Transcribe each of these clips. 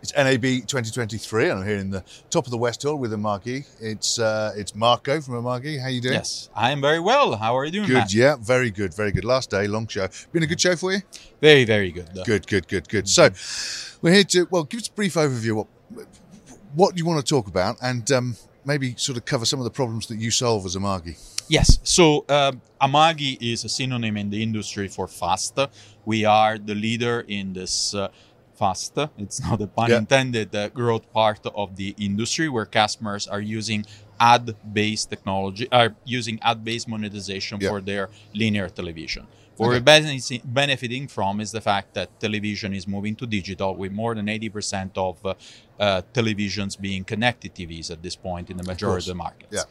It's NAB 2023, and I'm here in the top of the West Hall with Amagi. It's uh, it's Marco from Amagi. How you doing? Yes, I am very well. How are you doing? Good, Matt? yeah, very good, very good. Last day, long show. Been a good show for you? Very, very good. Good, good, good, good. So, we're here to well, give us a brief overview what what you want to talk about, and um, maybe sort of cover some of the problems that you solve as Amagi. Yes. So um, Amagi is a synonym in the industry for fast. We are the leader in this uh, fast. It's not a pun Yeah. intended uh, growth part of the industry where customers are using ad-based technology, are using ad-based monetization Yeah. for their linear television. What Okay. we're benefiting from is the fact that television is moving to digital, with more than 80% of uh, uh, televisions being connected TVs at this point in the majority of, the markets. Yeah.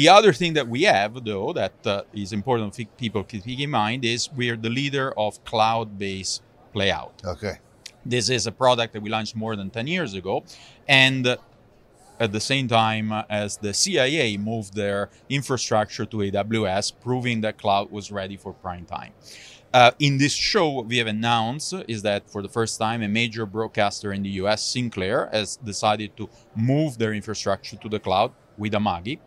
The other thing that we have, though, that uh, is important for people to keep in mind is we are the leader of cloud-based playout. Okay. This is a product that we launched more than 10 years ago. And at the same time as the CIA moved their infrastructure to AWS, proving that cloud was ready for prime time. Uh, in this show, what we have announced is that for the first time, a major broadcaster in the US, Sinclair, has decided to move their infrastructure to the cloud with Amagi.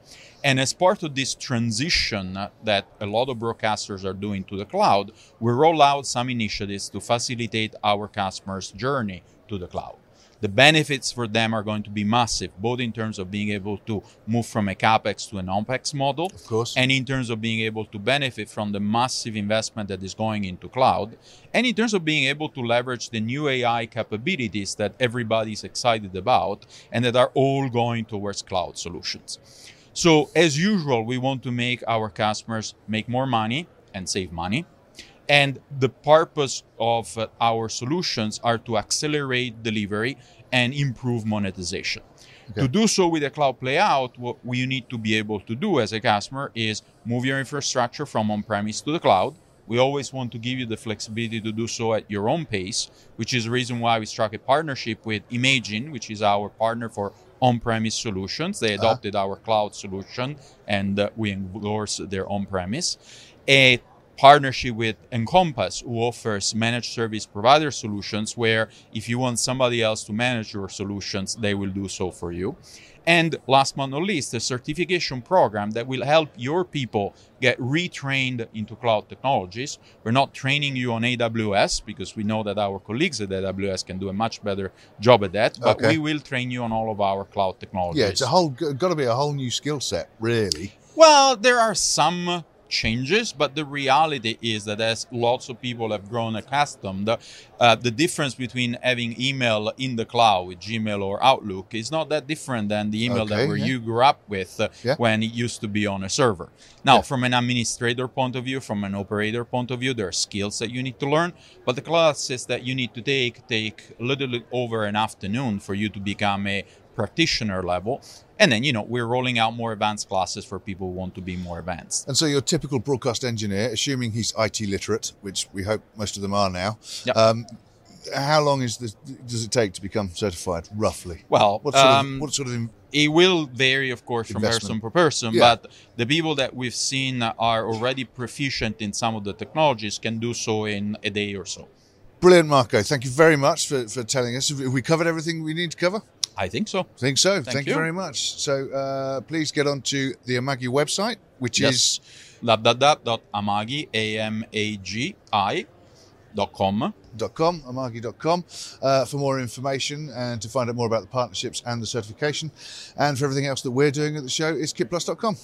And as part of this transition that a lot of broadcasters are doing to the cloud, we roll out some initiatives to facilitate our customers' journey to the cloud. The benefits for them are going to be massive, both in terms of being able to move from a capex to an opex model, Of course. and in terms of being able to benefit from the massive investment that is going into cloud, and in terms of being able to leverage the new AI capabilities that everybody's excited about and that are all going towards cloud solutions. So, as usual, we want to make our customers make more money and save money. And the purpose of uh, our solutions are to accelerate delivery and improve monetization. Okay. To do so with a cloud playout, what you need to be able to do as a customer is move your infrastructure from on premise to the cloud. We always want to give you the flexibility to do so at your own pace, which is the reason why we struck a partnership with Imagine, which is our partner for on premise solutions. They Uh-huh. adopted our cloud solution and uh, we endorse their on premise. Partnership with Encompass, who offers managed service provider solutions, where if you want somebody else to manage your solutions, they will do so for you. And last but not least, a certification program that will help your people get retrained into cloud technologies. We're not training you on AWS because we know that our colleagues at AWS can do a much better job at that, but Okay. we will train you on all of our cloud technologies. Yeah, it's a whole got to be a whole new skill set, really. Well, there are some changes, but the reality is that as lots of people have grown accustomed, uh, the difference between having email in the cloud with Gmail or Outlook is not that different than the email Okay, that where yeah. you grew up with uh, Yeah. when it used to be on a server. Now, Yeah. from an administrator point of view, from an operator point of view, there are skills that you need to learn, but the classes that you need to take take a little over an afternoon for you to become a practitioner level. And then, you know, we're rolling out more advanced classes for people who want to be more advanced. And so, your typical broadcast engineer, assuming he's IT literate, which we hope most of them are now, Yep. um, how long is this, does it take to become certified, roughly? Well, What sort um, of what sort of in- it will vary, of course, from Investment. person per person, Yeah. but the people that we've seen are already proficient in some of the technologies can do so in a day or so. brilliant, Marco? Thank you very much for, for telling us. Have we covered everything we need to cover? I think so. I think so. Thank, you. you. very much. So, uh, please get onto the Amagi website, which Yes. is www.amagi, A-M-A-G-I, dot com. .com, amagi.com, uh, for more information and to find out more about the partnerships and the certification. And for everything else that we're doing at the show is kitplus.com.